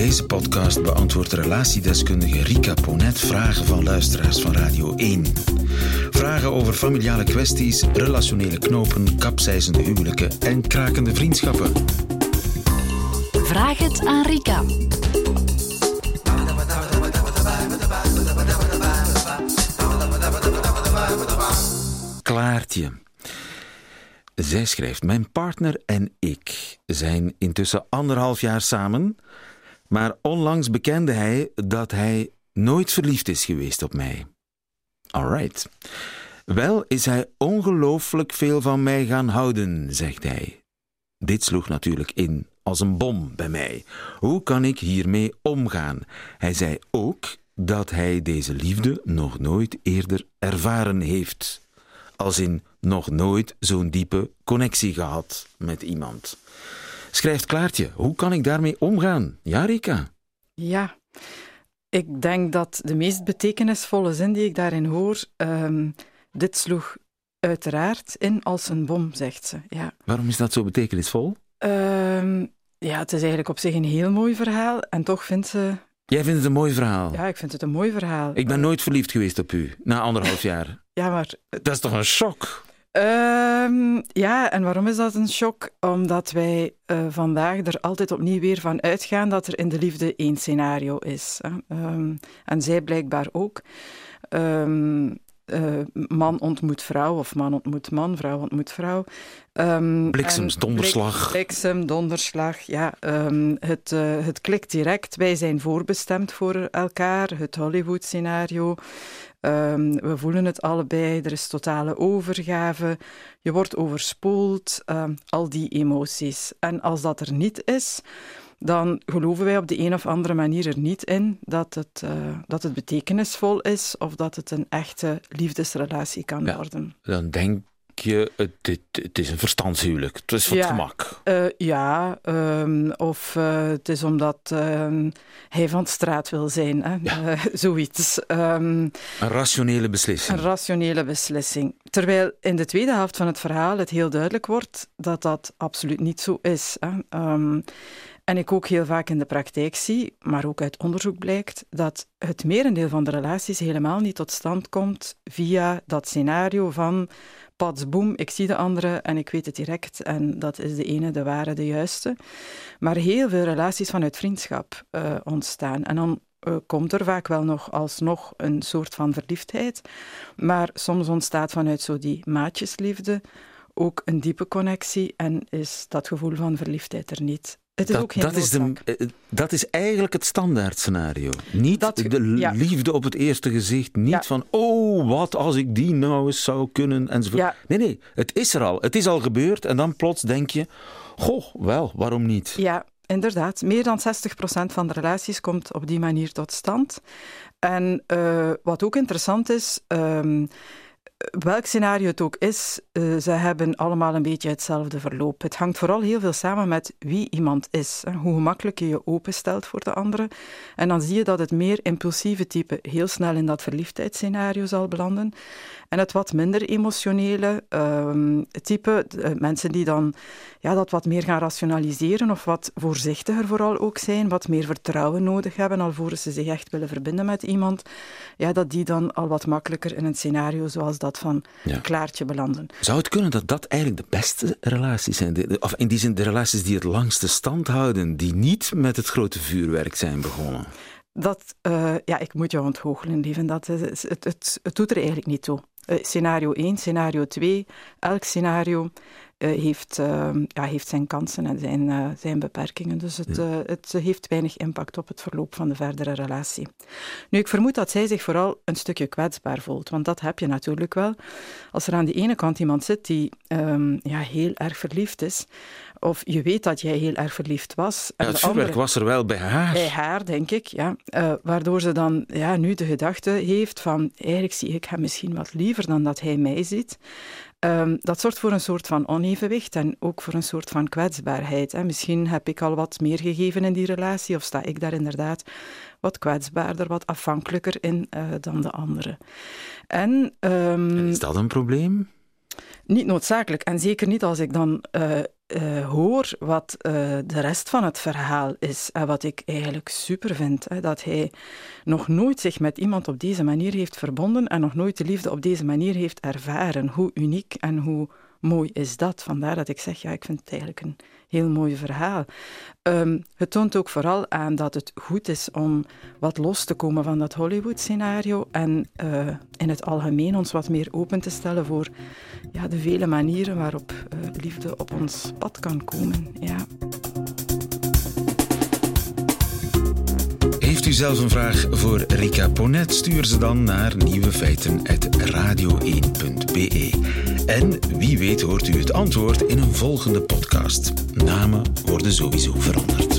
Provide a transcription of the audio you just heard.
deze podcast beantwoordt relatiedeskundige Rika Ponet vragen van luisteraars van Radio 1. Vragen over familiale kwesties, relationele knopen, kapseizende huwelijken en krakende vriendschappen. Vraag het aan Rika. Klaartje. Zij schrijft: Mijn partner en ik zijn intussen anderhalf jaar samen, maar onlangs bekende hij dat hij nooit verliefd is geweest op mij. Alright. Wel is hij ongelooflijk veel van mij gaan houden, zegt hij. Dit sloeg natuurlijk in als een bom bij mij. Hoe kan ik hiermee omgaan? Hij zei ook dat hij deze liefde nog nooit eerder ervaren heeft. Als in nog nooit zo'n diepe connectie gehad met iemand. Schrijft Klaartje, hoe kan ik daarmee omgaan? Ja, Rika? Ja, ik denk dat de meest betekenisvolle zin die ik daarin hoor, ehm, dit sloeg uiteraard in als een bom, zegt ze. Ja. Waarom is dat zo betekenisvol? Ehm, ja, het is eigenlijk op zich een heel mooi verhaal en toch vindt ze... Jij vindt het een mooi verhaal? Ja, ik vind het een mooi verhaal. Ik ben nooit verliefd geweest op u, na anderhalf jaar. Ja, maar... Dat is toch een shock? Ehm, ja, en waarom is dat een shock? Omdat wij uh, vandaag er altijd opnieuw weer van uitgaan dat er in de liefde één scenario is. Hè. Um, en zij blijkbaar ook. Um, uh, man ontmoet vrouw of man ontmoet man, vrouw ontmoet vrouw. Um, Bliksems, donderslag. Bliksem, donderslag, ja. Um, het, uh, het klikt direct. Wij zijn voorbestemd voor elkaar. Het Hollywood-scenario. Um, we voelen het allebei. Er is totale overgave. Je wordt overspoeld. al die emoties. En als dat er niet is dan geloven wij op de een of andere manier er niet in dat het, uh, dat het betekenisvol is of dat het een echte liefdesrelatie kan ja, worden. Dan denk je, het, het, het, is een verstandshuwelijk. Het is wat ja, gemak. Uh, ja, um, of uh, het is omdat um, hij van de straat wil zijn. Hè? Ja. zoiets. Um, een rationele beslissing. Een rationele beslissing. Terwijl in de tweede helft van het verhaal het heel duidelijk wordt dat dat absoluut niet zo is. Hè? En ik ook heel vaak in de praktijk zie, maar ook uit onderzoek blijkt, dat het merendeel van de relaties helemaal niet tot stand komt via dat scenario van pats boem, ik zie de andere en ik weet het direct en dat is de ene, de ware, de juiste. Maar heel veel relaties vanuit vriendschap uh, ontstaan. En dan uh, komt er vaak wel nog alsnog een soort van verliefdheid, maar soms ontstaat vanuit zo die maatjesliefde ook een diepe connectie en is dat gevoel van verliefdheid er niet. Het is dat, ook geen dat, is de, eh, dat is eigenlijk het standaard scenario. Niet dat, de ja. liefde op het eerste gezicht. Niet ja. van, oh, wat als ik die nou eens zou kunnen, enzovoort. Ja. Nee, nee, het is er al. Het is al gebeurd. En dan plots denk je, goh, wel, waarom niet? Ja, inderdaad. Meer dan 60% van de relaties komt op die manier tot stand. En uh, wat ook interessant is... Um, welk scenario het ook is, uh, ze hebben allemaal een beetje hetzelfde verloop. Het hangt vooral heel veel samen met wie iemand is. Hoe gemakkelijk je je openstelt voor de andere. En dan zie je dat het meer impulsieve type heel snel in dat verliefdheidsscenario zal belanden. En het wat minder emotionele um, type, uh, mensen die dan ja, dat wat meer gaan rationaliseren of wat voorzichtiger vooral ook zijn, wat meer vertrouwen nodig hebben alvorens ze zich echt willen verbinden met iemand, ja, dat die dan al wat makkelijker in een scenario zoals dat van ja. Klaartje belanden. Zou het kunnen dat dat eigenlijk de beste relaties zijn? De, of in die zin de relaties die het langste stand houden, die niet met het grote vuurwerk zijn begonnen? Dat, uh, ja, ik moet jou ontgoochelen, lieve. Dat, het, het, het, het doet er eigenlijk niet toe. Uh, scenario 1, scenario 2, elk scenario heeft, uh, ja, heeft zijn kansen en zijn, uh, zijn beperkingen. Dus het, ja. het heeft weinig impact op het verloop van de verdere relatie. Nu, ik vermoed dat zij zich vooral een stukje kwetsbaar voelt, want dat heb je natuurlijk wel. Als er aan de ene kant iemand zit die um, ja, heel erg verliefd is, of je weet dat jij heel erg verliefd was. En ja, het vuurwerk was er wel bij haar. Bij haar, denk ik, ja. Uh, waardoor ze dan ja, nu de gedachte heeft van, eigenlijk zie ik hem misschien wat liever dan dat hij mij ziet. Um, dat zorgt voor een soort van onevenwicht en ook voor een soort van kwetsbaarheid. Hè. Misschien heb ik al wat meer gegeven in die relatie of sta ik daar inderdaad wat kwetsbaarder, wat afhankelijker in uh, dan de andere. En, um, en is dat een probleem? Niet noodzakelijk. En zeker niet als ik dan uh, uh, hoor wat uh, de rest van het verhaal is en wat ik eigenlijk super vind, hè, dat hij nog nooit zich met iemand op deze manier heeft verbonden en nog nooit de liefde op deze manier heeft ervaren. Hoe uniek en hoe mooi is dat? Vandaar dat ik zeg, ja, ik vind het eigenlijk een heel mooi verhaal. Um, het toont ook vooral aan dat het goed is om wat los te komen van dat Hollywood-scenario en uh, in het algemeen ons wat meer open te stellen voor ja, de vele manieren waarop uh, liefde op ons pad kan komen. Ja. Heeft u zelf een vraag voor Rika Ponet? Stuur ze dan naar nieuwefeiten.radio1.be. En wie weet hoort u het antwoord in een volgende podcast. Namen worden sowieso veranderd.